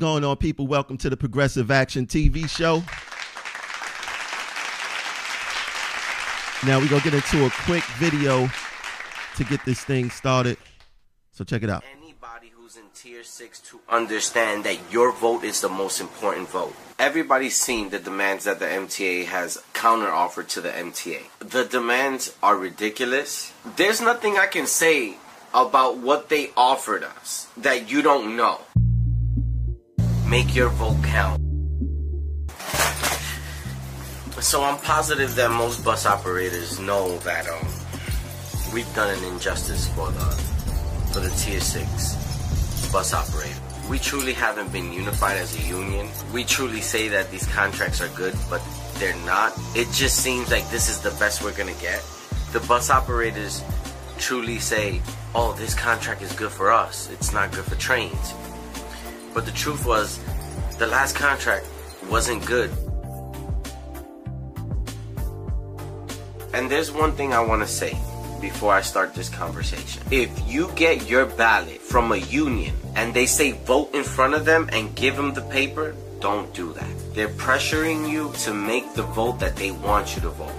Going on, people. Welcome to the Progressive Action TV show. Now we're gonna get into a quick video to get this thing started. So check it out. Anybody who's in tier six to understand that your vote is the most important vote. Everybody's seen the demands that the MTA has counter offered to the MTA. The demands are ridiculous. There's nothing I can say about what they offered us that you don't know. Make your vote count. So I'm positive that most bus operators know that um, we've done an injustice for the for the tier six bus operator. We truly haven't been unified as a union. We truly say that these contracts are good, but they're not. It just seems like this is the best we're gonna get. The bus operators truly say, "Oh, this contract is good for us. It's not good for trains." But the truth was, the last contract wasn't good. And there's one thing I want to say before I start this conversation. If you get your ballot from a union and they say vote in front of them and give them the paper, don't do that. They're pressuring you to make the vote that they want you to vote.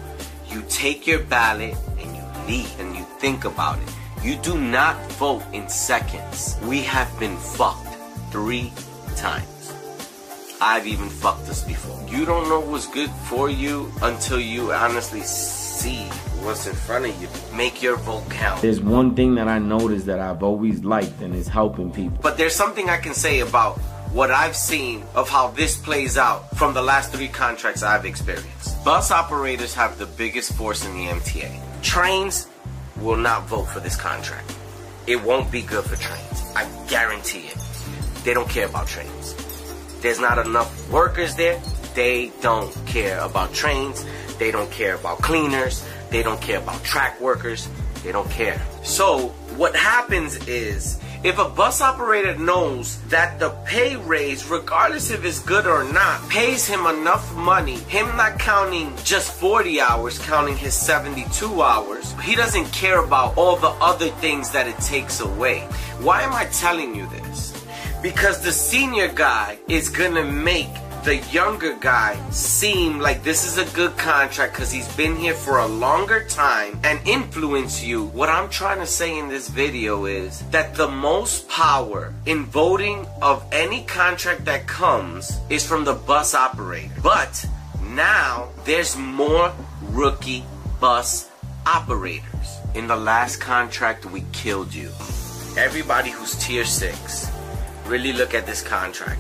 You take your ballot and you leave and you think about it. You do not vote in seconds. We have been fucked three times. I've even fucked us before. You don't know what's good for you until you honestly see what's in front of you. Make your vote count. There's one thing that I noticed that I've always liked and is helping people. But there's something I can say about what I've seen of how this plays out from the last three contracts I've experienced. Bus operators have the biggest force in the MTA. Trains will not vote for this contract. It won't be good for trains. I guarantee it. They don't care about trains. There's not enough workers there. They don't care about trains. They don't care about cleaners. They don't care about track workers. They don't care. So, what happens is if a bus operator knows that the pay raise, regardless if it's good or not, pays him enough money, him not counting just 40 hours, counting his 72 hours, he doesn't care about all the other things that it takes away. Why am I telling you this? Because the senior guy is gonna make the younger guy seem like this is a good contract because he's been here for a longer time and influence you. What I'm trying to say in this video is that the most power in voting of any contract that comes is from the bus operator. But now there's more rookie bus operators. In the last contract, we killed you. Everybody who's tier six, really look at this contract.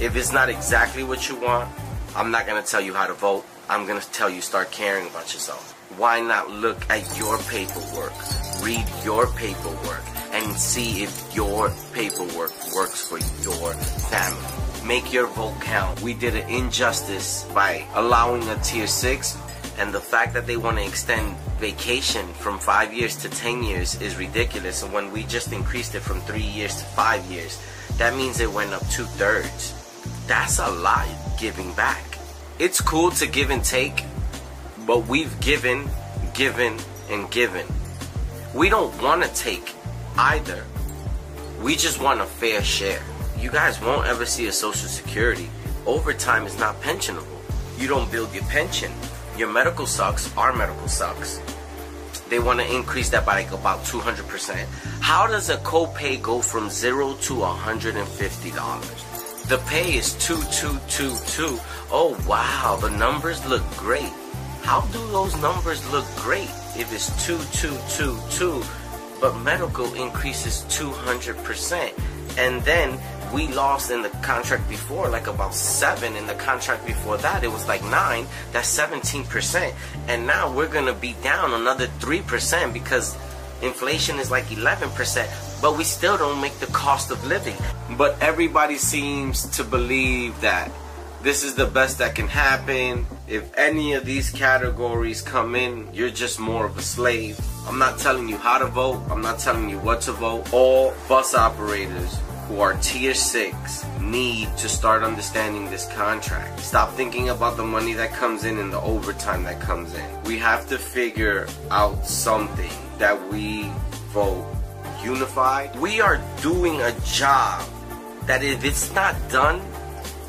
If it's not exactly what you want, I'm not gonna tell you how to vote. I'm gonna tell you start caring about yourself. Why not look at your paperwork, read your paperwork, and see if your paperwork works for your family? Make your vote count. We did an injustice by allowing a tier six, and the fact that they want to extend vacation from five years to ten years is ridiculous. And when we just increased it from three years to five years, that means it went up two thirds. That's a lot giving back. It's cool to give and take, but we've given, given, and given. We don't want to take either. We just want a fair share. You guys won't ever see a social security. Overtime is not pensionable. You don't build your pension. Your medical sucks, our medical sucks. They want to increase that by like about 200%. How does a copay go from zero to $150? The pay is 2222. Oh wow, the numbers look great. How do those numbers look great if it's 2222 but medical increases 200%? And then we lost in the contract before like about 7 in the contract before that it was like 9 that's 17% and now we're to be down another 3% because inflation is like 11% but we still don't make the cost of living. But everybody seems to believe that this is the best that can happen. If any of these categories come in you're just more of a slave. I'm not telling you how to vote. I'm not telling you what to vote. All bus operators who are tier 6 need to start understanding this contract. Stop thinking about the money that comes in and the overtime that comes in. We have to figure out something that we vote unified. We are doing a job that if it's not done,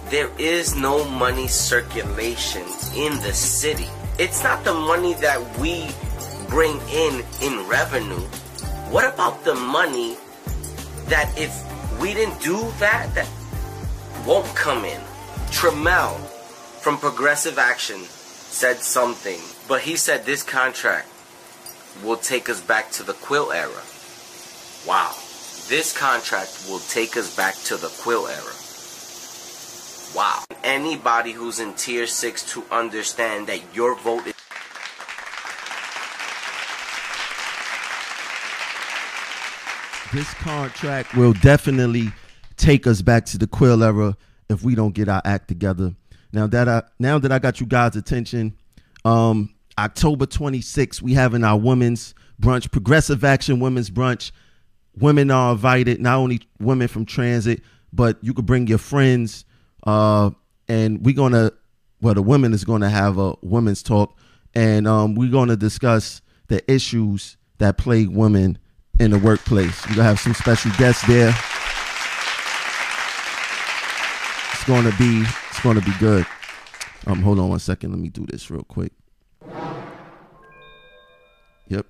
there is no money circulation in the city. It's not the money that we bring in in revenue. What about the money that if we didn't do that, that won't come in? Tramell from Progressive Action said something, but he said this contract will take us back to the quill era. Wow. This contract will take us back to the quill era. Wow. Anybody who's in tier 6 to understand that your vote is this contract will definitely take us back to the quill era if we don't get our act together. Now that I now that I got you guys' attention, um, October 26th, we having our women's brunch, progressive action women's brunch. Women are invited, not only women from transit, but you could bring your friends. Uh, and we're gonna well, the women is gonna have a women's talk, and um, we're gonna discuss the issues that plague women in the workplace. We're gonna have some special guests there. It's gonna be it's gonna be good. Um, hold on one second. Let me do this real quick. Yep.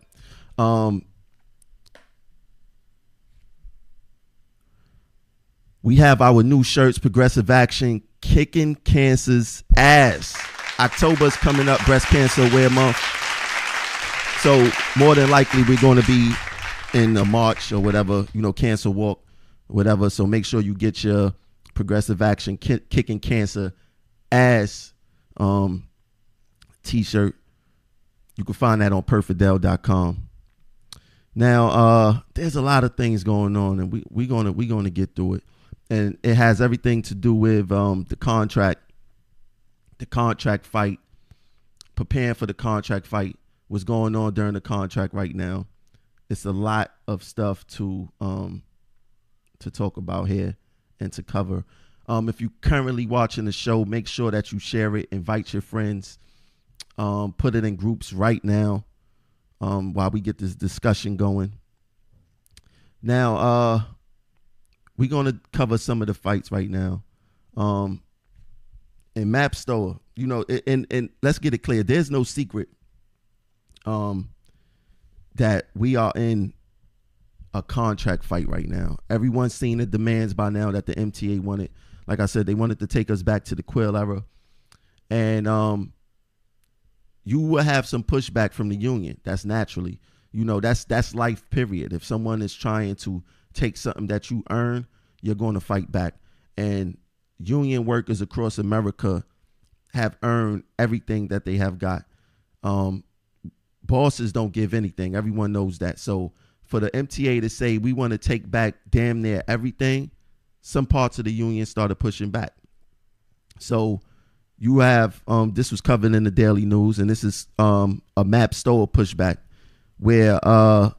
Um, we have our new shirts, Progressive Action, kicking cancer's ass. October's coming up, Breast Cancer Aware Month. So more than likely, we're going to be in a march or whatever, you know, cancer walk, whatever. So make sure you get your Progressive Action kicking cancer ass um, t-shirt. You can find that on perfidel.com. Now, uh, there's a lot of things going on, and we we gonna we gonna get through it, and it has everything to do with um, the contract, the contract fight, preparing for the contract fight. What's going on during the contract right now? It's a lot of stuff to um, to talk about here and to cover. Um, if you're currently watching the show, make sure that you share it, invite your friends, um, put it in groups right now um, while we get this discussion going. Now, uh, we're going to cover some of the fights right now. Um, in MaBSTOA, you know, and, and let's get it clear there's no secret um, that we are in a contract fight right now. Everyone's seen the demands by now that the MTA wanted like I said, they wanted to take us back to the Quill era, and um, you will have some pushback from the union. That's naturally, you know, that's that's life. Period. If someone is trying to take something that you earn, you're going to fight back. And union workers across America have earned everything that they have got. Um, bosses don't give anything. Everyone knows that. So for the MTA to say we want to take back damn near everything, some parts of the union started pushing back. So you have um, this was covered in the Daily News, and this is um, a MaBSTOA pushback where uh,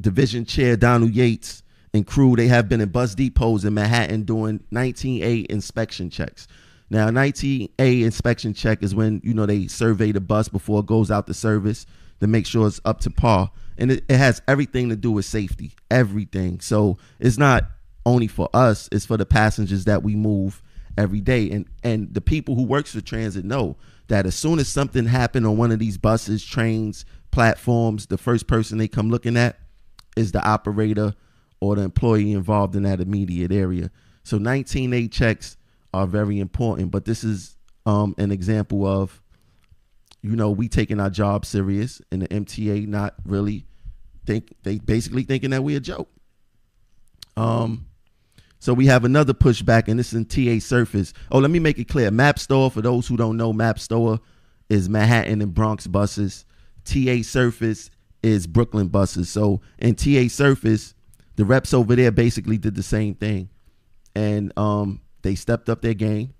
Division Chair Donald Yates and crew they have been in bus depots in Manhattan doing 19A inspection checks. Now, 19A inspection check is when you know they survey the bus before it goes out to service to make sure it's up to par, and it, it has everything to do with safety, everything. So it's not only for us, it's for the passengers that we move every day. And and the people who works for transit know that as soon as something happened on one of these buses, trains, platforms, the first person they come looking at is the operator or the employee involved in that immediate area. So 19A checks are very important, but this is um, an example of, you know, we taking our job serious and the MTA not really think they basically thinking that we a joke. Um, so we have another pushback, and this is in TA Surface. Oh, let me make it clear. MaBSTOA, for those who don't know, MaBSTOA is Manhattan and Bronx buses. TA Surface is Brooklyn buses. So in TA Surface, the reps over there basically did the same thing, and um, they stepped up their game.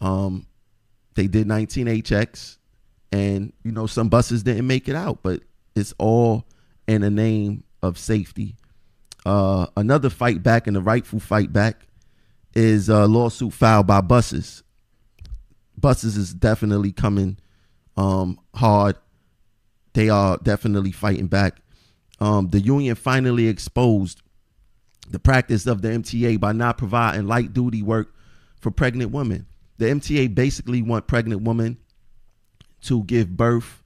Um, they did 19 checks, and you know some buses didn't make it out, but it's all in the name of safety uh, another fight back and the rightful fight back is a lawsuit filed by buses. Buses is definitely coming um, hard. They are definitely fighting back. Um, the union finally exposed the practice of the MTA by not providing light duty work for pregnant women. The MTA basically want pregnant women to give birth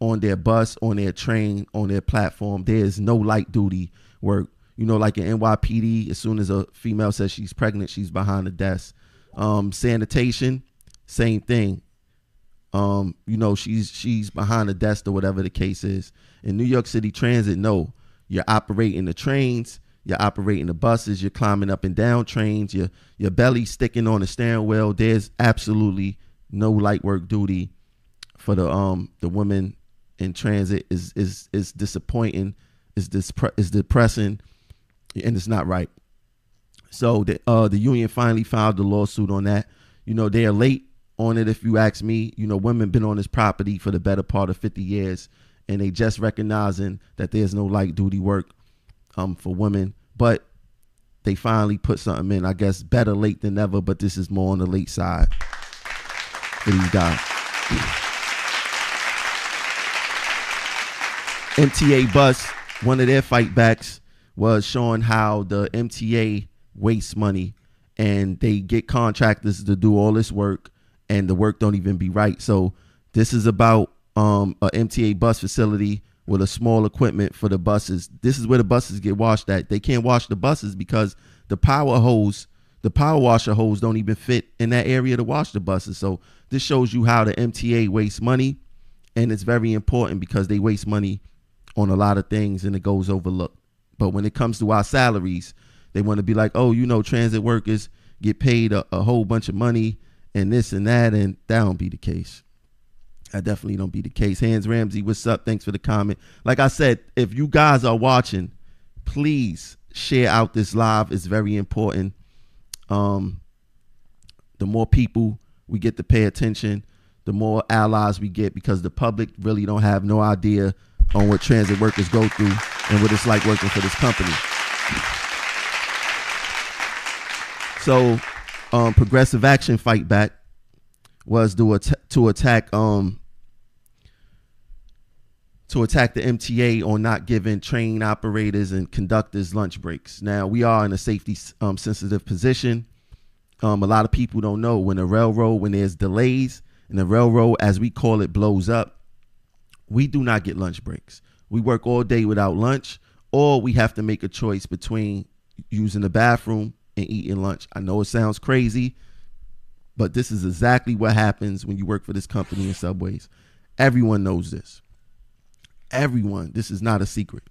on their bus, on their train, on their platform. There is no light duty work. You know, like in NYPD, as soon as a female says she's pregnant, she's behind the desk. Um, sanitation, same thing. Um, you know, she's she's behind the desk or whatever the case is. In New York City Transit, no, you're operating the trains, you're operating the buses, you're climbing up and down trains, your your belly sticking on the steering wheel. There's absolutely no light work duty for the um the women in transit is is is disappointing, is this is depressing, and it's not right. So the uh the union finally filed the lawsuit on that. You know, they are late on it if you ask me. You know, women been on this property for the better part of 50 years and they just recognizing that there's no light duty work um for women, but they finally put something in. I guess better late than never, but this is more on the late side for these guys. MTA bus, one of their fight backs was showing how the MTA wastes money and they get contractors to do all this work and the work don't even be right. So this is about um, a MTA bus facility with a small equipment for the buses. This is where the buses get washed at. They can't wash the buses because the power hose, the power washer hose don't even fit in that area to wash the buses. So this shows you how the MTA wastes money and it's very important because they waste money on a lot of things and it goes overlooked. But when it comes to our salaries, they want to be like, oh, you know, transit workers get paid a, a whole bunch of money and this and that, and that don't be the case. That definitely don't be the case. Hans Ramsey, what's up? Thanks for the comment. Like I said, if you guys are watching, please share out this live. It's very important. Um, the more people we get to pay attention, the more allies we get because the public really don't have no idea on what transit workers go through and what it's like working for this company. So um, progressive action fight back was to, at- to attack um, to attack the MTA on not giving train operators and conductors lunch breaks. Now we are in a safety um, sensitive position. Um, a lot of people don't know when a railroad, when there's delays, and the railroad, as we call it, blows up. We do not get lunch breaks. We work all day without lunch, or we have to make a choice between using the bathroom and eating lunch. I know it sounds crazy, but this is exactly what happens when you work for this company in subways. Everyone knows this. Everyone. This is not a secret.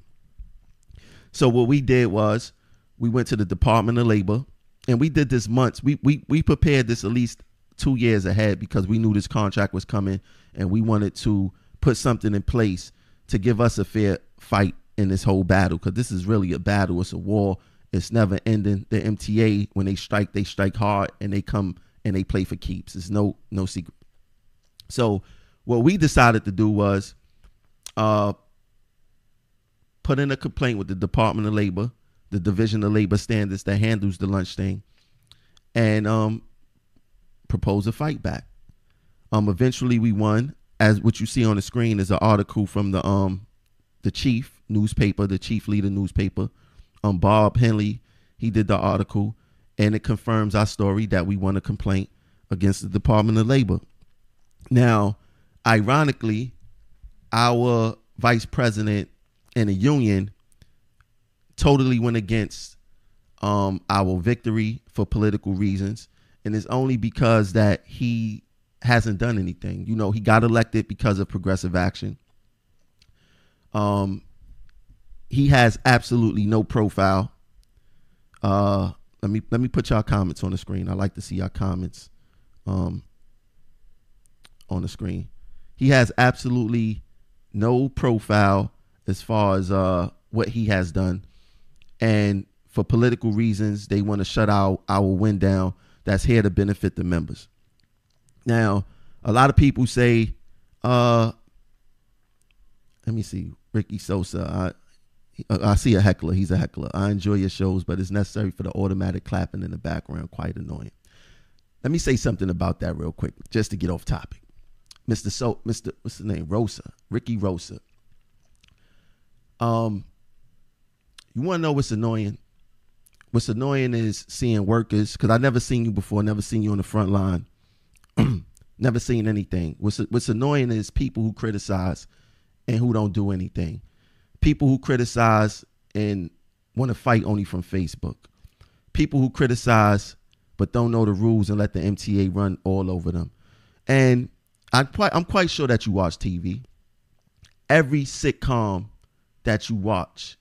So what we did was we went to the Department of Labor and we did this months. We we we prepared this at least two years ahead because we knew this contract was coming and we wanted to put something in place to give us a fair fight in this whole battle because this is really a battle. It's a war it's never ending. The MTA, when they strike, they strike hard and they come and they play for keeps. It's no no secret. So what we decided to do was uh, put in a complaint with the Department of Labor, the Division of Labor Standards that handles the lunch thing, and um, propose a fight back. Um, eventually we won. As what you see on the screen is an article from the um the chief newspaper, the chief leader newspaper um, Bob Hennelly, he did the article, and it confirms our story that we won a complaint against the Department of Labor. Now, ironically, our vice president in the union totally went against um, our victory for political reasons, and it's only because that he hasn't done anything. You know, he got elected because of progressive action. Um, he has absolutely no profile. Uh, let me let me put y'all comments on the screen. I like to see y'all comments um, on the screen. He has absolutely no profile as far as uh, what he has done, and for political reasons, they want to shut our our win down. That's here to benefit the members. Now, a lot of people say, uh, let me see, Ricky Sosa. I see a heckler. He's a heckler. I enjoy your shows, but it's necessary for the automatic clapping in the background. Quite annoying. Let me say something about that real quick, just to get off topic. Mr. So, Mr. What's his name? Rosa, Ricky Rosa. Um, you want to know what's annoying? what's annoying is seeing workers because I never seen you before, never seen you on the front line, never seen anything. What's what's annoying is people who criticize and who don't do anything. People who criticize and want to fight only from Facebook. People who criticize but don't know the rules and let the MTA run all over them. And I'm quite I'm quite sure that you watch TV. Every sitcom that you watch,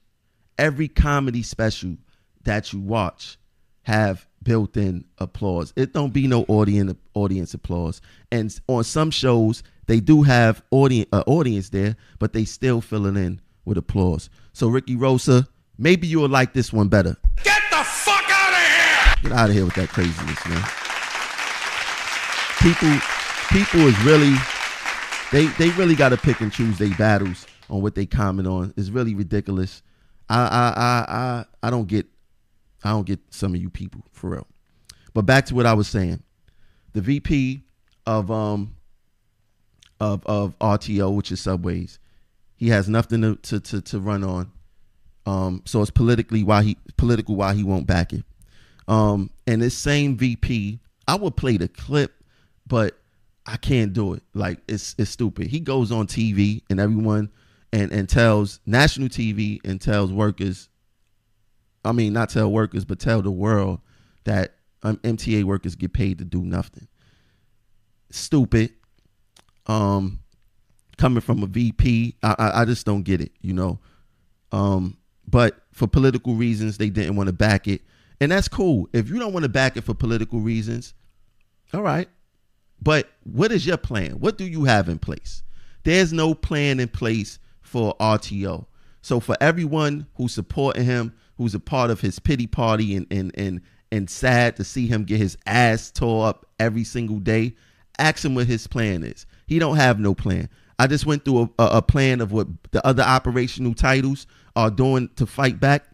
every comedy special that you watch have built-in applause. It don't be no audience audience applause. And on some shows they do have audience uh, audience there, but they still fill it in with applause. So Ricky Rosa, maybe you'll like this one better. Get the fuck out of here! Get out of here with that craziness, man. People people is really they they really got to pick and choose their battles on what they comment on. It's really ridiculous. I I I I I don't get I don't get some of you people for real. But back to what I was saying. The VP of um of of RTO, which is Subways, he has nothing to to to, to run on. Um, so it's politically why he political why he won't back it. Um, and this same VP, I would play the clip, but I can't do it. Like it's it's stupid. He goes on TV and everyone and and tells national TV and tells workers. I mean, not tell workers, but tell the world that um, MTA workers get paid to do nothing. Stupid. Um, coming from a VP, I, I, I just don't get it. You know. Um, but for political reasons, they didn't want to back it, and that's cool. If you don't want to back it for political reasons, all right but what is your plan? What do you have in place? There's no plan in place for RTO. So for everyone who's supporting him, who's a part of his pity party and and and and sad to see him get his ass tore up every single day, ask him what his plan is. He don't have no plan. I just went through a, a, plan of what the other operational titles are doing to fight back.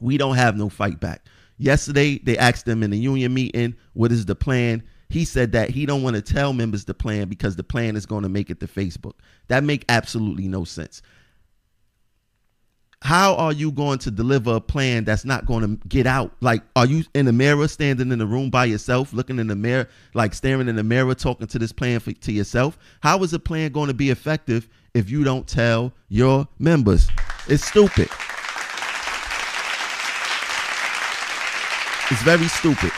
We don't have no fight back. Yesterday, they asked them in the union meeting, what is the plan? he said that he don't want to tell members the plan because the plan is going to make it to Facebook. That make absolutely no sense. How are you going to deliver a plan that's not going to get out? Like, are you in the mirror, standing in the room by yourself, looking in the mirror, like staring in the mirror, talking to this plan for, to yourself? How is a plan going to be effective if you don't tell your members? It's stupid. It's very stupid.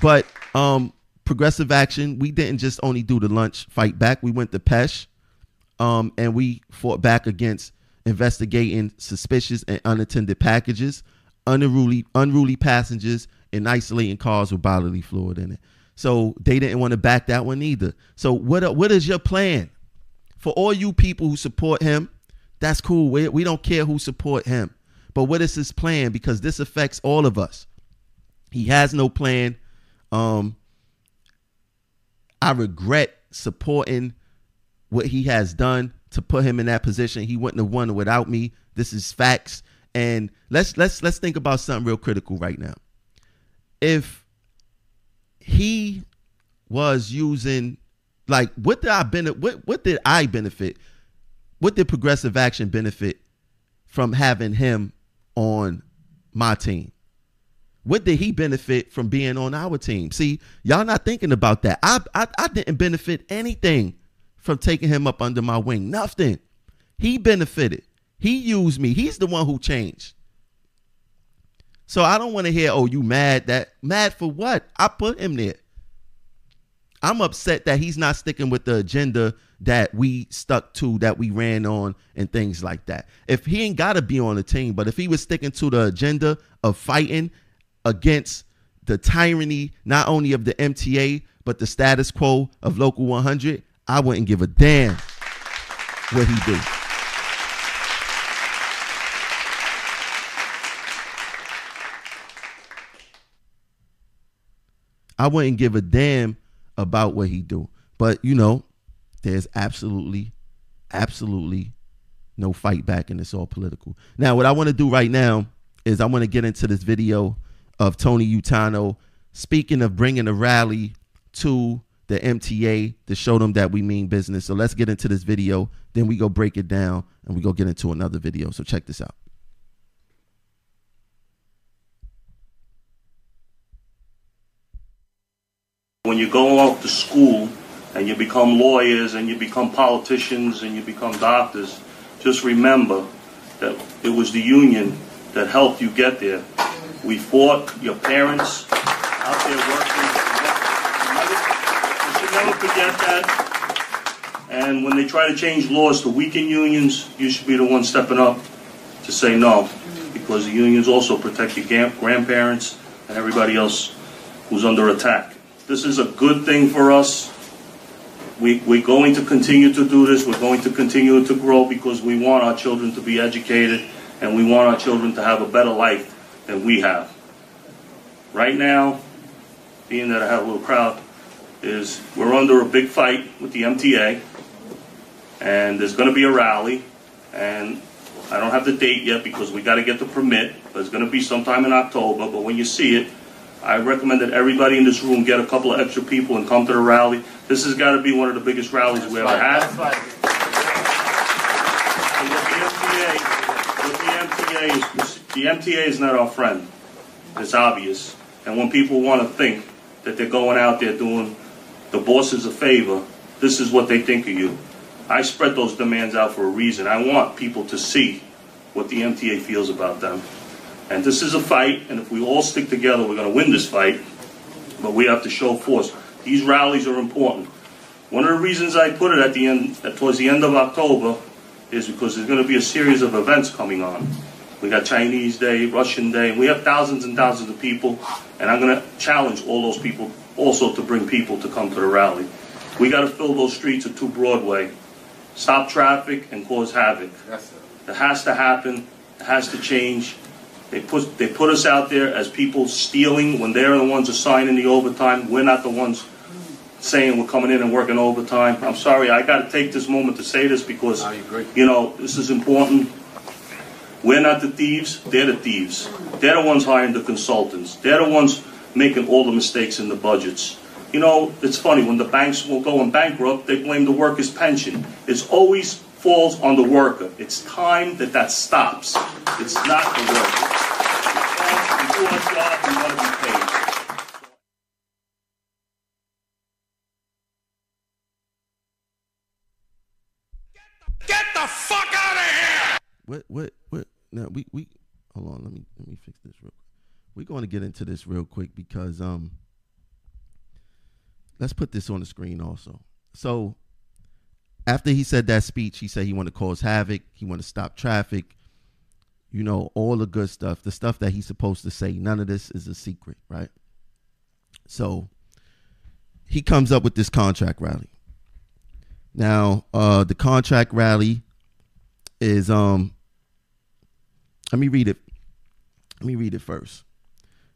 But um, progressive action, we didn't just only do the lunch fight back. We went to PESH, um, and we fought back against investigating suspicious and unattended packages, unruly unruly passengers, and isolating cars with bodily fluid in it. So they didn't want to back that one either. So what what is your plan for all you people who support him? That's cool. We, we don't care who support him. But what is his plan? Because this affects all of us. He has no plan. Um, I regret supporting what he has done to put him in that position. He wouldn't have won without me. This is facts. And let's let's let's think about something real critical right now. If he was using like what did I benefit what what did I benefit? What did progressive action benefit from having him on my team? What did he benefit from being on our team? See, y'all not thinking about that. I, I I didn't benefit anything from taking him up under my wing. Nothing. He benefited. He used me. He's the one who changed. So I don't want to hear, oh, you mad that mad for what? I put him there. I'm upset that he's not sticking with the agenda that we stuck to, that we ran on, and things like that. If he ain't got to be on the team, but if he was sticking to the agenda of fighting against the tyranny not only of the MTA but the status quo of Local 100, I wouldn't give a damn what he do. I wouldn't give a damn about what he do. But you know, there's absolutely, absolutely no fight back, and it's all political. Now, what I want to do right now is I want to get into this video of Tony Utano speaking of bringing a rally to the MTA to show them that we mean business. So let's get into this video. Then we go break it down and we go get into another video. So check this out. When you go off to school and you become lawyers and you become politicians and you become doctors, just remember that it was the union that helped you get there. We fought your parents out there working. Never forget that. And when they try to change laws to weaken unions, you should be the one stepping up to say no, because the unions also protect your grandparents and everybody else who's under attack. This is a good thing for us. We, we're going to continue to do this. We're going to continue to grow because we want our children to be educated and we want our children to have a better life than we have. Right now, being that I have a little crowd, is we're under a big fight with the MTA, and there's going to be a rally, and I don't have the date yet because we got to get the permit, but it's going to be sometime in October. But when you see it, I recommend that everybody in this room get a couple of extra people and come to the rally. This has got to be one of the biggest rallies we ever had. And what the MTA, what the MTA is, the MTA is not our friend. It's obvious. And when people want to think that they're going out there doing the bosses a favor, this is what they think of you. I spread those demands out for a reason. I want people to see what the MTA feels about them. And this is a fight, and if we all stick together, we're going to win this fight. But we have to show force. These rallies are important. One of the reasons I put it at the end, towards the end of October, is because there's going to be a series of events coming on. We got Chinese Day, Russian Day, and we have thousands and thousands of people. And I'm going to challenge all those people also to bring people to come to the rally. We got to fill those streets at 2 Broadway, stop traffic, and cause havoc. It has to happen. It has to change. They put they put us out there as people stealing when they're the ones assigning the overtime. We're not the ones saying we're coming in and working overtime. I'm sorry, I got to take this moment to say this because you know this is important. We're not the thieves; they're the thieves. They're the ones hiring the consultants. They're the ones making all the mistakes in the budgets. You know, it's funny when the banks will go and bankrupt, they blame the workers' pension. It always falls on the worker. It's time that that stops. It's not the worker. We do our job, we want to be paid. Get the fuck out of here! What what what? Now we we hold on. Let me let me fix this real. quick. We're going to get into this real quick because um. Let's put this on the screen also. So, after he said that speech, he said he wanted to cause havoc. He wanted to stop traffic. You know all the good stuff, the stuff that he's supposed to say. None of this is a secret, right? So, he comes up with this contract rally. Now, uh, the contract rally is um let me read it. Let me read it first.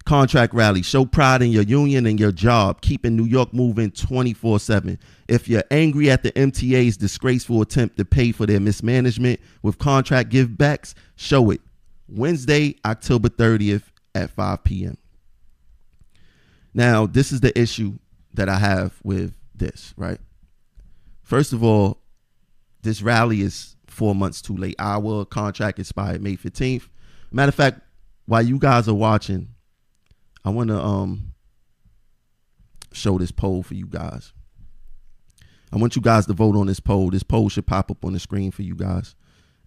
Contract rally. Show pride in your union and your job, keeping New York moving 24 7. If you're angry at the MTA's disgraceful attempt to pay for their mismanagement with contract givebacks, show it. Wednesday, October 30th at 5 p.m. Now, this is the issue that I have with this, right? First of all, this rally is four months too late. Our contract expired May 15th. Matter of fact, while you guys are watching, I want to um show this poll for you guys. I want you guys to vote on this poll. This poll should pop up on the screen for you guys.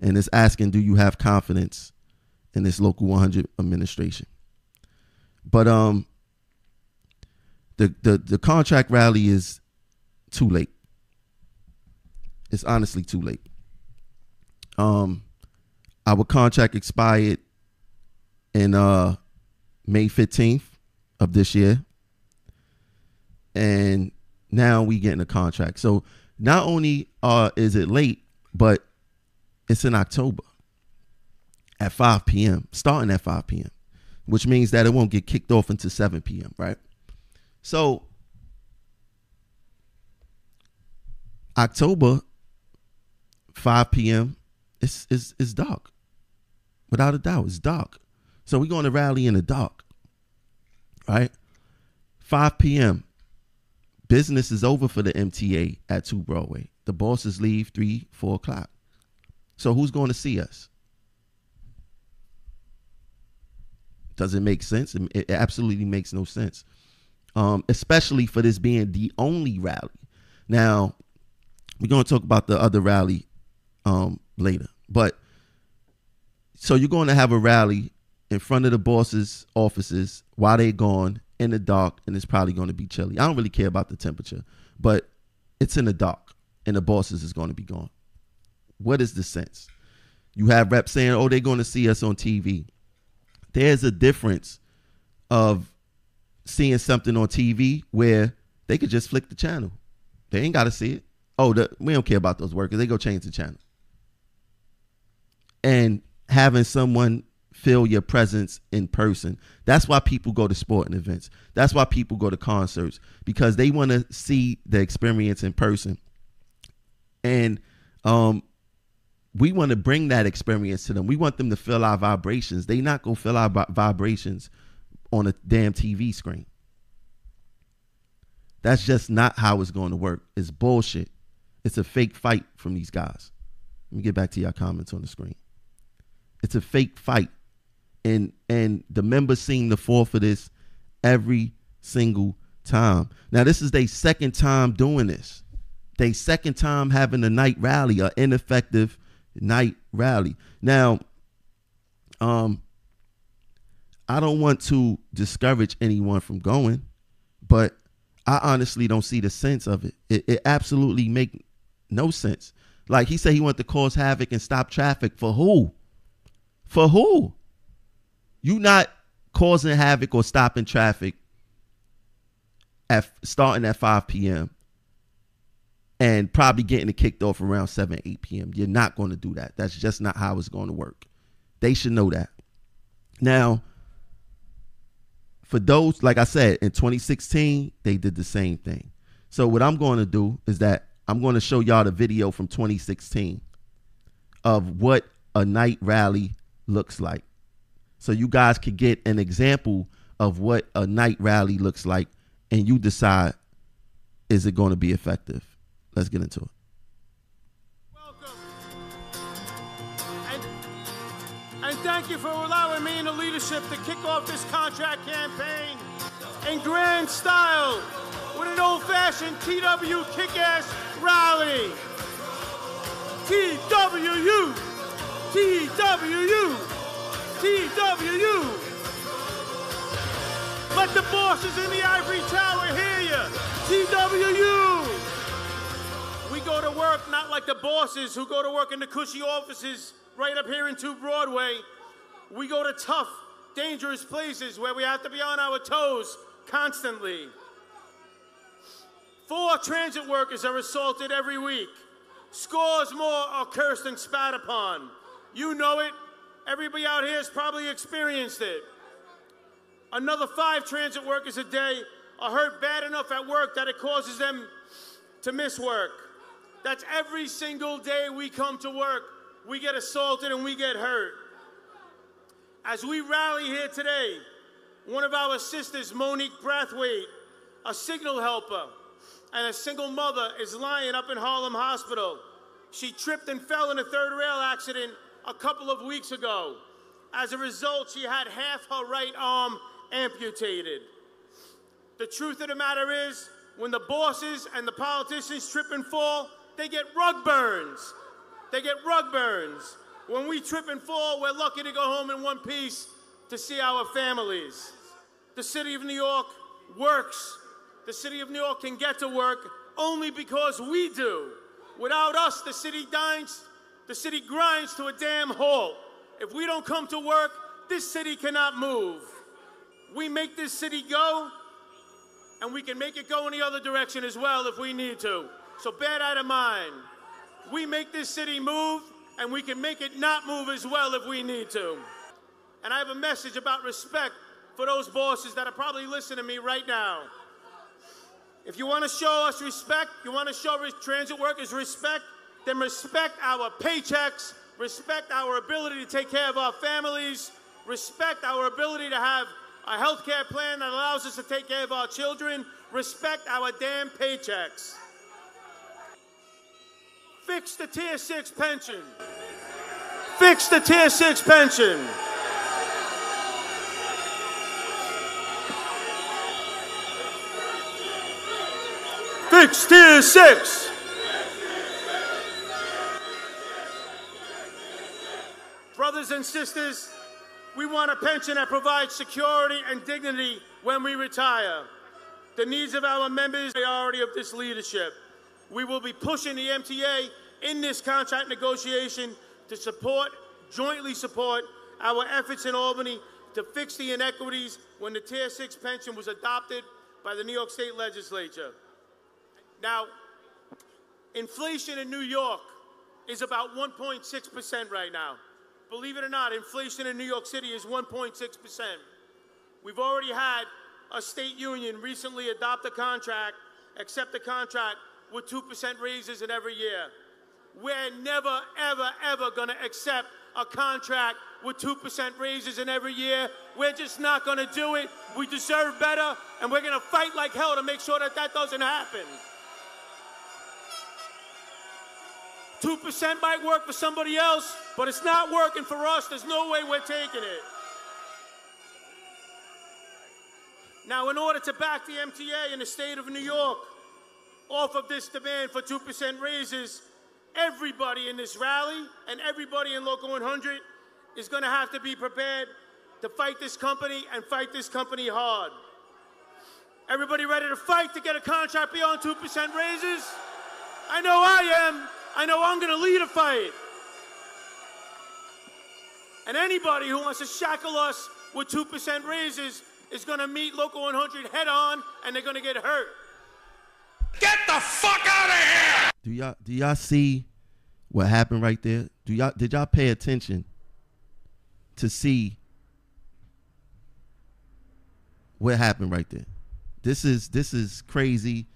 And it's asking, do you have confidence in this local 100 administration? But um the the the contract rally is too late. It's honestly too late. Um our contract expired in uh May 15th of this year. And now we getting a contract. So not only uh is it late, but it's in October at 5 p.m., starting at 5 p.m., which means that it won't get kicked off until 7 p.m., right? So October 5 p.m. It's, it's, it's dark. Without a doubt, it's dark. So we're going to rally in the dark, right? 5 p.m. Business is over for the MTA at 2 Broadway. The bosses leave 3, 4 o'clock. So who's going to see us? Does it make sense? It, absolutely makes no sense. um, especially for this being the only rally. Now, we're going to talk about the other rally um, later, but so you're going to have a rally in front of the boss's offices while they're gone in the dark, and it's probably going to be chilly. I don't really care about the temperature, but it's in the dark, and the bosses is going to be gone. What is the sense? You have reps saying, "Oh, they're going to see us on TV." There's a difference of seeing something on TV where they could just flick the channel. They ain't got to see it. Oh, the, we don't care about those workers. They go change the channel. And having someone feel your presence in person. That's why people go to sporting events. That's why people go to concerts because they want to see the experience in person. And um, we want to bring that experience to them. We want them to feel our vibrations. They not go feel our vibrations on a damn TV screen. That's just not how it's going to work. It's bullshit. It's a fake fight from these guys. Let me get back to your comments on the screen. It's a fake fight. And and the members seem to fall for this every single time. Now this is their second time doing this. They second time having a night rally, an ineffective night rally. Now, um, I don't want to discourage anyone from going, but I honestly don't see the sense of it. It, it absolutely make no sense. Like he said, he wanted to cause havoc and stop traffic for who? For who? You not causing havoc or stopping traffic at starting at 5 p.m. and probably getting it kicked off around 7, 8 p.m. You're not going to do that. That's just not how it's going to work. They should know that. Now, for those, like I said, in 2016, they did the same thing. So what I'm going to do is that I'm going to show y'all the video from 2016 of what a night rally looks like. So you guys could get an example of what a night rally looks like and you decide is it going to be effective. Let's get into it. Welcome. And thank you for allowing me and the leadership to kick off this contract campaign in grand style with an old-fashioned TW kick-ass rally. TWU, TWU, TWU. Let the bosses in the ivory tower hear you. TWU. We go to work not like the bosses who go to work in the cushy offices right up here in 2 Broadway. We go to tough, dangerous places where we have to be on our toes constantly. Four transit workers are assaulted every week. Scores more are cursed and spat upon. You know it. Everybody out here has probably experienced it. Another five transit workers a day are hurt bad enough at work that it causes them to miss work. That's every single day we come to work we get assaulted and we get hurt. As we rally here today, one of our sisters, Monique Brathwaite, a signal helper and a single mother, is lying up in Harlem Hospital. She tripped and fell in a third rail accident a couple of weeks ago. As a result, she had half her right arm amputated. The truth of the matter is, when the bosses and the politicians trip and fall, they get rug burns. They get rug burns. When we trip and fall, we're lucky to go home in one piece to see our families. The city of New York works. The city of New York can get to work only because we do. Without us, the city dines, the city grinds to a damn halt. If we don't come to work, this city cannot move. We make this city go, and we can make it go in the other direction as well if we need to. So bear that in mind we make this city move, and we can make it not move as well if we need to. And I have a message about respect for those bosses that are probably listening to me right now. If you want to show us respect, you want to show transit workers respect, then respect our paychecks, respect our ability to take care of our families, respect our ability to have a health care plan that allows us to take care of our children, respect our damn paychecks. Fix the Tier 6 pension. Fix the Tier 6 pension. Fix tier six. And sisters, we want a pension that provides security and dignity when we retire. The needs of our members are the priority of this leadership. We will be pushing the MTA in this contract negotiation to support, jointly support, our efforts in Albany to fix the inequities when the Tier 6 pension was adopted by the New York State Legislature. Now, inflation in New York is about 1.6% right now. Believe it or not, inflation in New York City is 1.6%. We've already had a state union recently adopt a contract, accept a contract with 2% raises in every year. We're never, ever, ever going to accept a contract with 2% raises in every year. We're just not going to do it. We deserve better, and we're going to fight like hell to make sure that that doesn't happen. 2% might work for somebody else, but it's not working for us. There's no way we're taking it. Now, in order to back the MTA in the state of New York off of this demand for 2% raises, everybody in this rally and everybody in Local 100 is going to have to be prepared to fight this company and fight this company hard. Everybody ready to fight to get a contract beyond 2% raises? I know I am. I know I'm going to lead a fight. And anybody who wants to shackle us with 2% raises is going to meet Local 100 head on and they're going to get hurt. Get the fuck out of here! Do y'all do y'all see what happened right there? Do y'all did y'all pay attention to see what happened right there? This is this is crazy.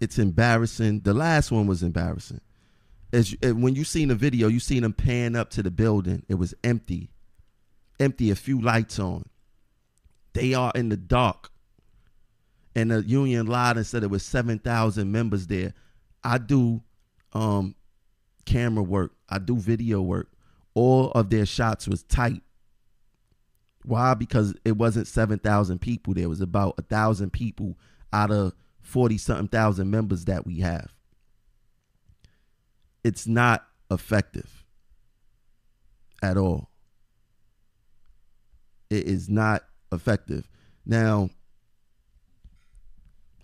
It's embarrassing. The last one was embarrassing. As when you seen the video, you seen them pan up to the building. It was empty, empty. A few lights on. They are in the dark. And the union lied and said it was seven thousand members there. I do um, camera work. I do video work. All of their shots was tight. Why? Because it wasn't 7,000 people. There it was about a thousand people out of 40 something thousand members that we have. It's not effective at all. It is not effective. Now,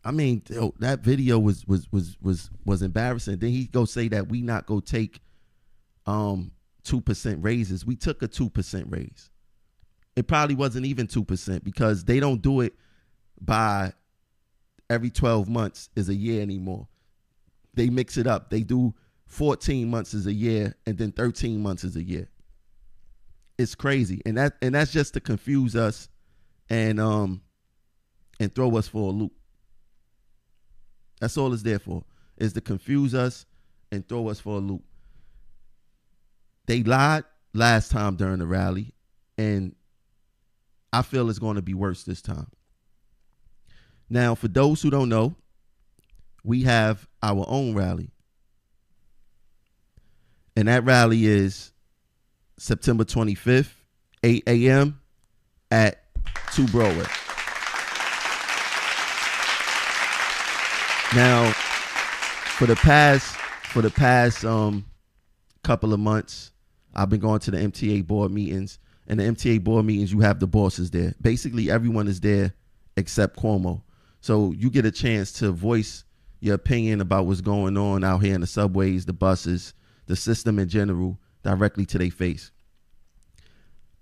I mean, that video was was was was was embarrassing. Then he go say that we not go take um two percent raises. We took a two percent raise. It probably wasn't even two percent because they don't do it by every twelve months is a year anymore. They mix it up. They do fourteen months is a year, and then thirteen months is a year. It's crazy, and that and that's just to confuse us, and um, and throw us for a loop. That's all it's there for, is to confuse us and throw us for a loop. They lied last time during the rally, and I feel it's going to be worse this time. Now, for those who don't know, we have our own rally. And that rally is September 25th, 8 a.m. at 2 Broadway. Now, for the past for the past um couple of months, I've been going to the MTA board meetings. And the MTA board meetings, you have the bosses there. Basically, everyone is there except Cuomo. So you get a chance to voice your opinion about what's going on out here in the subways, the buses, the system in general, directly to their face.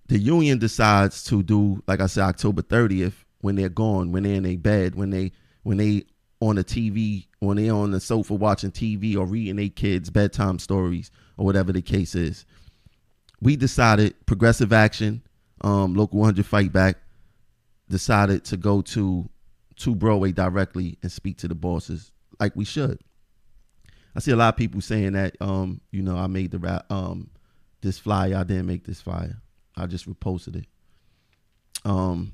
The union decides to do, like I said, October 30th, when they're gone, when they're in their bed, when they when they on the TV, when they on the sofa watching TV or reading their kids bedtime stories or whatever the case is. We decided Progressive Action, um, Local 100 Fight Back, decided to go to to Broadway directly and speak to the bosses like we should. I see a lot of people saying that um, you know, I made the rap um this flyer, I didn't make this flyer. I just reposted it. Um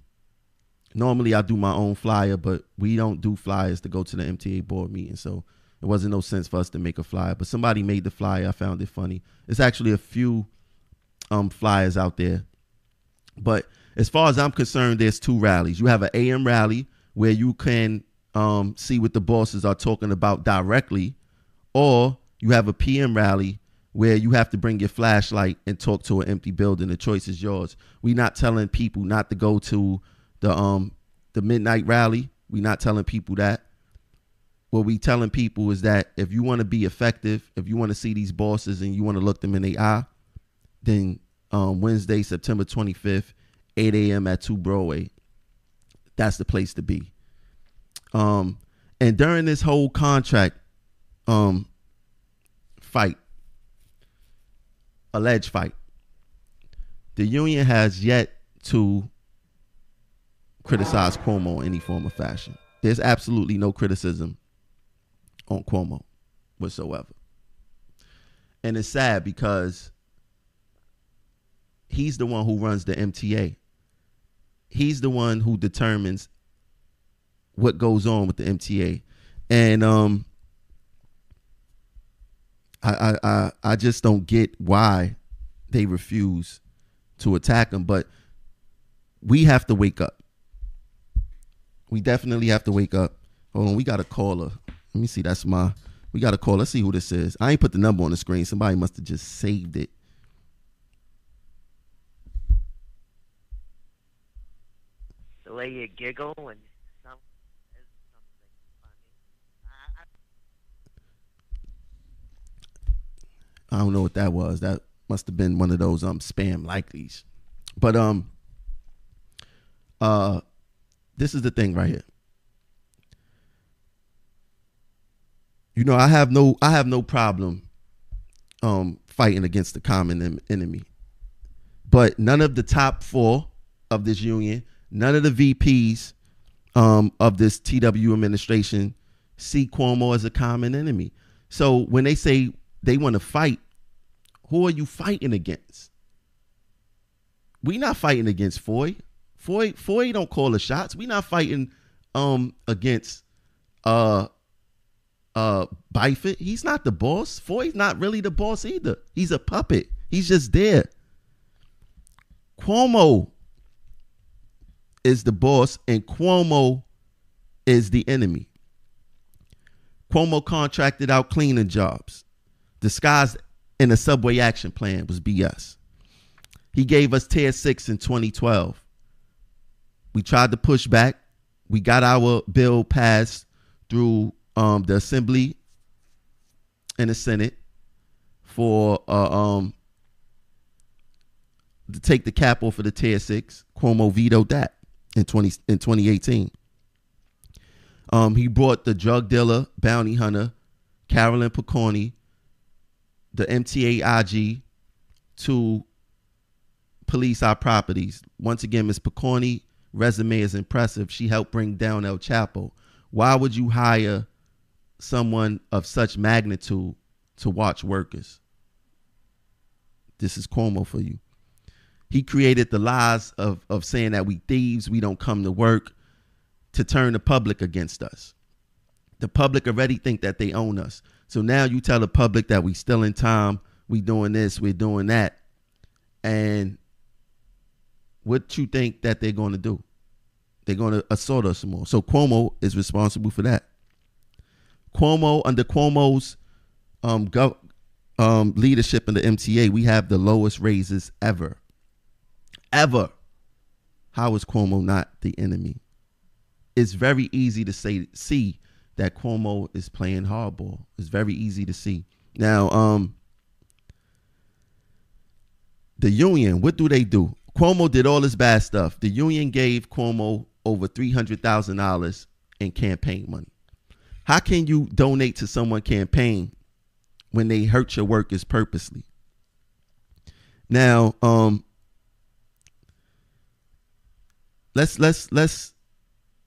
normally I do my own flyer, but we don't do flyers to go to the MTA board meeting. So it wasn't no sense for us to make a flyer. But somebody made the flyer. I found it funny. It's actually a few um, flyers out there. But as far as I'm concerned, there's two rallies. You have an AM rally where you can um, see what the bosses are talking about directly, or you have a PM rally where you have to bring your flashlight and talk to an empty building. The choice is yours. We're not telling people not to go to the um the midnight rally. We're not telling people that. What we telling people is that if you want to be effective, if you want to see these bosses and you want to look them in the eye, then um, Wednesday, September 25th, 8 a.m. at 2 Broadway, that's the place to be. Um, and during this whole contract um, fight, alleged fight, the union has yet to criticize Cuomo in any form or fashion. There's absolutely no criticism on Cuomo whatsoever. And it's sad because he's the one who runs the MTA. He's the one who determines what goes on with the MTA. And um I I I just don't get why they refuse to attack him, but we have to wake up. We definitely have to wake up. Hold on, we got a caller. Let me see. That's my. We got a call. Let's see who this is. I ain't put the number on the screen. Somebody must have just saved it. The way you giggle when some says something funny. I, don't know what that was. That must have been one of those um spam likelies. But um uh this is the thing right here. You know, I have no I have no problem um fighting against the common enemy. But none of the top 4 of this union, none of the VPs um of this TW administration see Cuomo as a common enemy. So when they say they want to fight, who are you fighting against? We not fighting against Foye. Foye Foye don't call the shots. We not fighting um against uh uh Byford. He's not the boss. Foye's not really the boss either. He's a puppet. He's just there. Cuomo is the boss and Cuomo is the enemy. Cuomo contracted out cleaning jobs, disguised in a subway action plan was BS. He gave us tier six in 2012. We tried to push back. We got our bill passed through um, the Assembly and the Senate for uh, um, to take the cap off of the tier six. Cuomo vetoed that in 20 in 2018. Um, he brought the drug dealer, bounty hunter, Carolyn Pokorny, the MTA IG to police our properties. Once again, Ms. Pokorny resume is impressive. She helped bring down El Chapo. Why would you hire someone of such magnitude to watch workers? This is Cuomo for you. He created the lies of, of saying that we thieves, we don't come to work, to turn the public against us. The public already think that they own us. So now you tell the public that we still in time, we doing this, we're doing that. And what you think that they're going to do? They're going to assault us more. So Cuomo is responsible for that. Cuomo under Cuomo's um, gov- um, leadership in the MTA, we have the lowest raises ever. Ever. How is Cuomo not the enemy? It's very easy to say see that Cuomo is playing hardball. It's very easy to see. Now, um, the union, what do they do? Cuomo did all this bad stuff. The union gave Cuomo over three hundred thousand dollars in campaign money. How can you donate to someone campaign when they hurt your workers purposely? Now, um, let's let's let's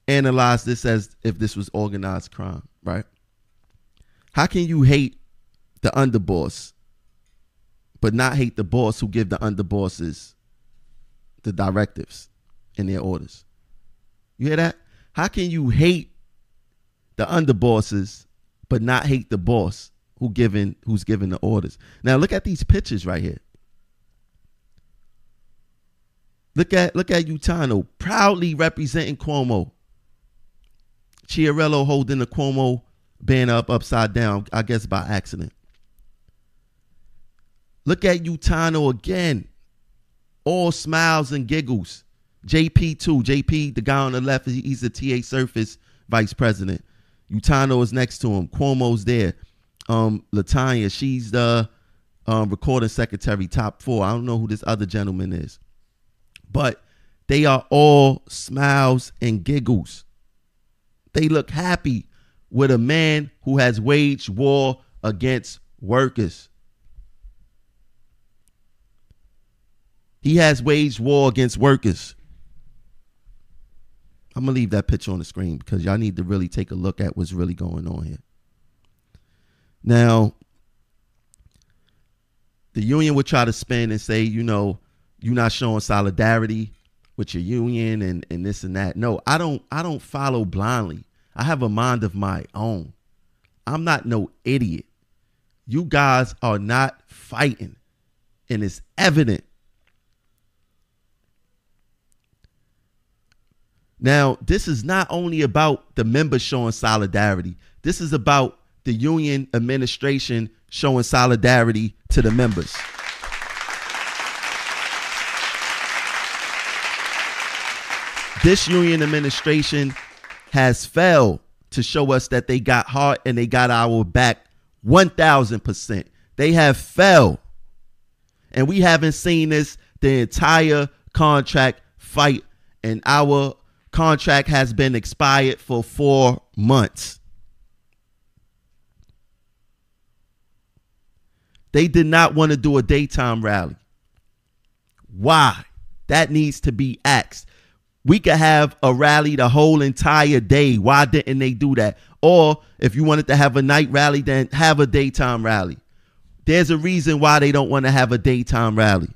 analyze this as if this was organized crime, right? How can you hate the underboss, but not hate the boss who give the underbosses the directives and their orders? You hear that? How can you hate the underbosses, but not hate the boss who given who's giving the orders? Now look at these pictures right here. Look at look at Utano proudly representing Cuomo Chiarello holding the Cuomo banner up upside down, I guess by accident. Look at Utano again. All smiles and giggles. JP too. JP, the guy on the left, he's the TA Surface vice president. Utano is next to him. Cuomo's there. Um, Latonya, she's the um, recording secretary, top four. I don't know who this other gentleman is, but they are all smiles and giggles. They look happy with a man who has waged war against workers. He has waged war against workers. I'm gonna leave that picture on the screen because y'all need to really take a look at what's really going on here. Now, the union would try to spin and say, you know, you're not showing solidarity with your union and, and this and that. No, I don't I don't follow blindly. I have a mind of my own. I'm not no idiot. You guys are not fighting. And it's evident. Now, this is not only about the members showing solidarity. This is about the union administration showing solidarity to the members. This union administration has failed to show us that they got heart and they got our back 1000%. They have failed. And we haven't seen this the entire contract fight, and our contract has been expired for four months. They did not want to do a daytime rally. Why? That needs to be asked. We could have a rally the whole entire day. Why didn't they do that? Or if you wanted to have a night rally, then have a daytime rally. There's a reason why they don't want to have a daytime rally.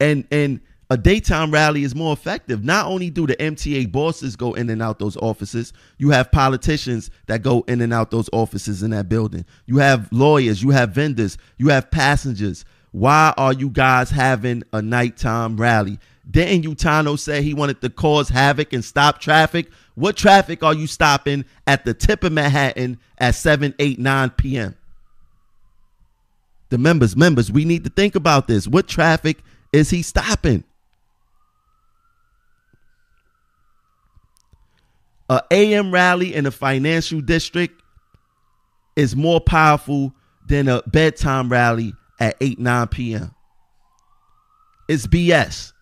And and a daytime rally is more effective. Not only do the MTA bosses go in and out those offices, you have politicians that go in and out those offices in that building. You have lawyers, you have vendors, you have passengers. Why are you guys having a nighttime rally? Didn't Utano say he wanted to cause havoc and stop traffic? What traffic are you stopping at the tip of Manhattan at 7, 8, 9 p.m.? The members, members, we need to think about this. What traffic is he stopping? A AM rally in a financial district is more powerful than a bedtime rally at 8, 9 p.m. It's BS.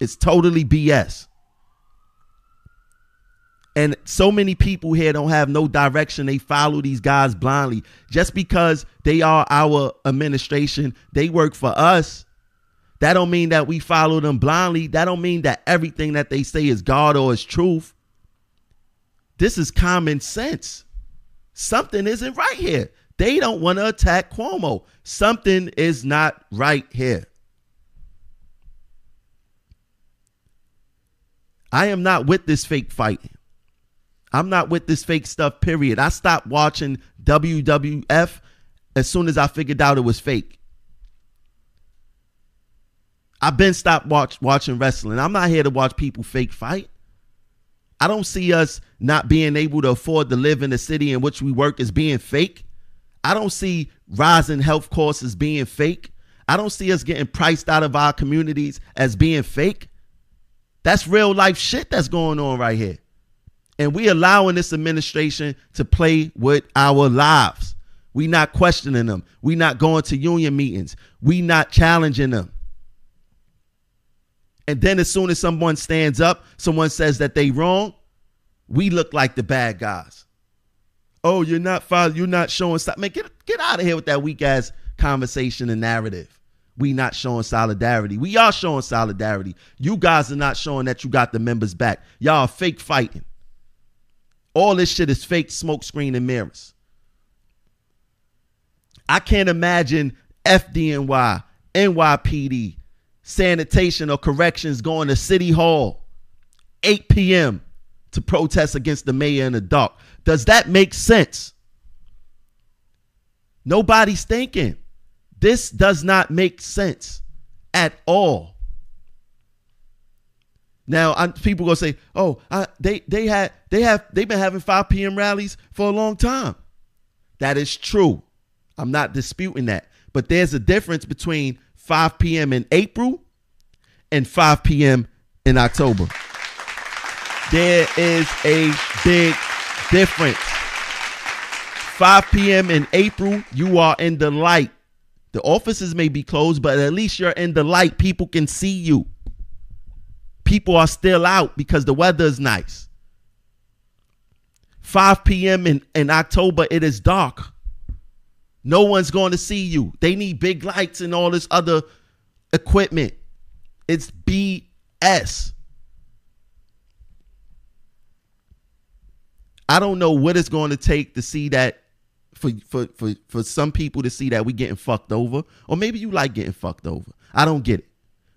It's totally BS. And so many people here don't have no direction. They follow these guys blindly. Just because they are our administration, they work for us. That don't mean that we follow them blindly. That don't mean that everything that they say is God or is truth. This is common sense. Something isn't right here. They don't want to attack Cuomo. Something is not right here. I am not with this fake fight. I'm not with this fake stuff, period. I stopped watching WWF as soon as I figured out it was fake. I've been stopped watch, watching wrestling. I'm not here to watch people fake fight. I don't see us not being able to afford to live in the city in which we work as being fake. I don't see rising health costs as being fake. I don't see us getting priced out of our communities as being fake. That's real life shit that's going on right here. And we allowing this administration to play with our lives. We not questioning them. We not going to union meetings. We not challenging them. And then as soon as someone stands up, someone says that they wrong, we look like the bad guys. Oh, you're not following, you're not showing stop. Man, get get out of here with that weak ass conversation and narrative. We not showing solidarity. We are showing solidarity. You guys are not showing that you got the members back. Y'all fake fighting. All this shit is fake smoke screen and mirrors. I can't imagine FDNY, NYPD, sanitation or corrections going to City Hall 8 p.m. to protest against the mayor in the dark. Does that make sense? Nobody's thinking. This does not make sense at all. Now I, people gonna say, "Oh, I, they they had they have they've been having 5 p.m. rallies for a long time." That is true. I'm not disputing that, but there's a difference between 5 p.m. in April and 5 p.m. in October. There is a big difference. 5 p.m. in April, you are in the light. The offices may be closed, but at least you're in the light. People can see you. People are still out because the weather is nice. 5 p.m. in, in October, it is dark. No one's going to see you. They need big lights and all this other equipment. It's BS. I don't know what it's going to take to see that for for for for some people to see that we getting fucked over, or maybe you like getting fucked over. I don't get it.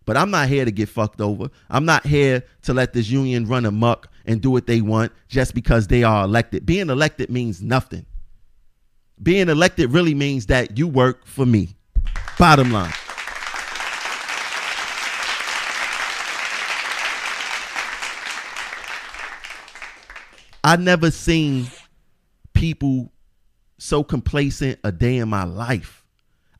But I'm not here to get fucked over. I'm not here to let this union run amok and do what they want just because they are elected. Being elected means nothing. Being elected really means that you work for me. Bottom line. I never seen people so complacent a day in my life.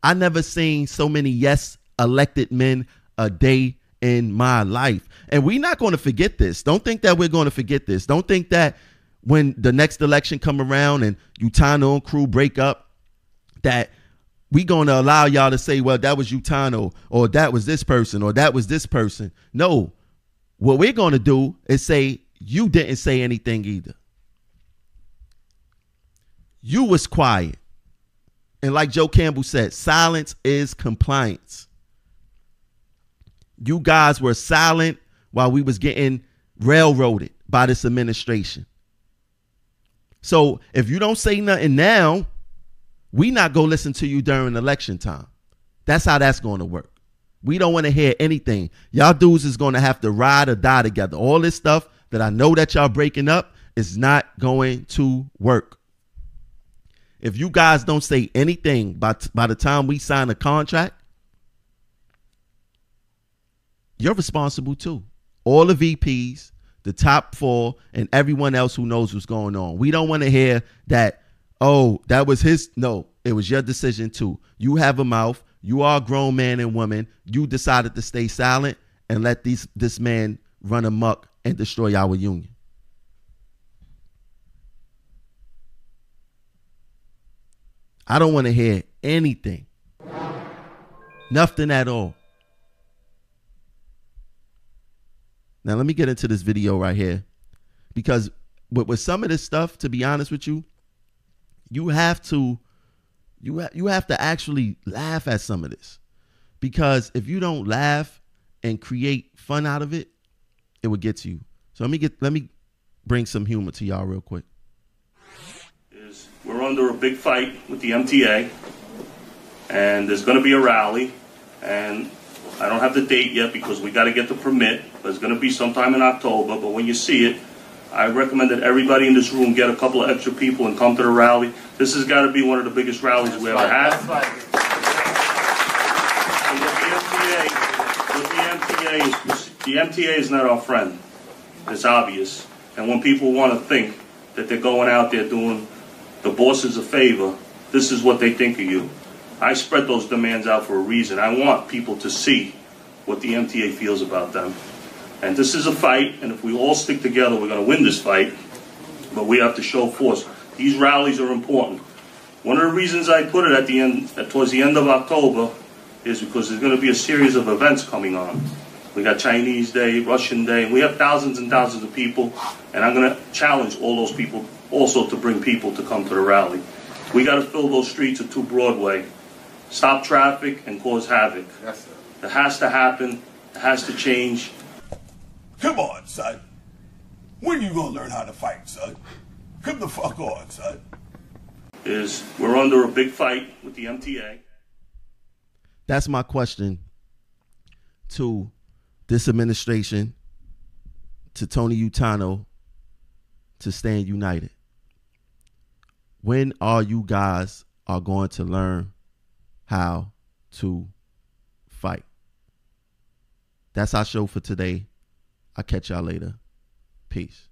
I never seen so many yes elected men a day in my life. And we're not going to forget this. Don't think that we're going to forget this. Don't think that when the next election come around and Utano and crew break up, that we going to allow y'all to say, well, that was Utano or that was this person or that was this person. No. What we're going to do is say, you didn't say anything either. You was quiet. And like Joe Campbell said, silence is compliance. You guys were silent while we was getting railroaded by this administration. So if you don't say nothing now, we not go listen to you during election time. That's how that's going to work. We don't want to hear anything. Y'all dudes is going to have to ride or die together. All this stuff that I know that y'all breaking up is not going to work. If you guys don't say anything by, t- by the time we sign a contract, you're responsible too. All the VPs, the top four, and everyone else who knows what's going on. We don't want to hear that, oh, that was his. No, it was your decision too. You have a mouth. You are a grown man and woman. You decided to stay silent and let these this man run amok and destroy our union. I don't want to hear anything. Nothing at all. Now let me get into this video right here. Because with, with some of this stuff, to be honest with you, you have to you ha- you have to actually laugh at some of this. Because if you don't laugh and create fun out of it, it would get to you. So let me get let me bring some humor to y'all real quick. is we're under a big fight with the MTA, and there's going to be a rally, and I don't have the date yet because we got to get the permit, but it's going to be sometime in October. But when you see it, I recommend that everybody in this room get a couple of extra people and come to the rally. This has got to be one of the biggest rallies we ever had. And what the MTA, what the MTA is, the MTA is not our friend. It's obvious. And when people want to think that they're going out there doing the bosses a favor, this is what they think of you. I spread those demands out for a reason. I want people to see what the MTA feels about them. And this is a fight, and if we all stick together, we're going to win this fight. But we have to show force. These rallies are important. One of the reasons I put it at the end, towards the end of October, is because there's going to be a series of events coming on. We got Chinese Day, Russian Day, and we have thousands and thousands of people. And I'm going to challenge all those people also to bring people to come to the rally. We got to fill those streets of 2 Broadway, stop traffic, and cause havoc. It has to happen. It has to change. Come on, son. When you gonna learn how to fight, son? Come the fuck on, son. Is we're under a big fight with the MTA. That's my question to this administration, to Tony Utano, to stand united. When are you guys are going to learn how to fight? That's our show for today. I'll catch y'all later. Peace.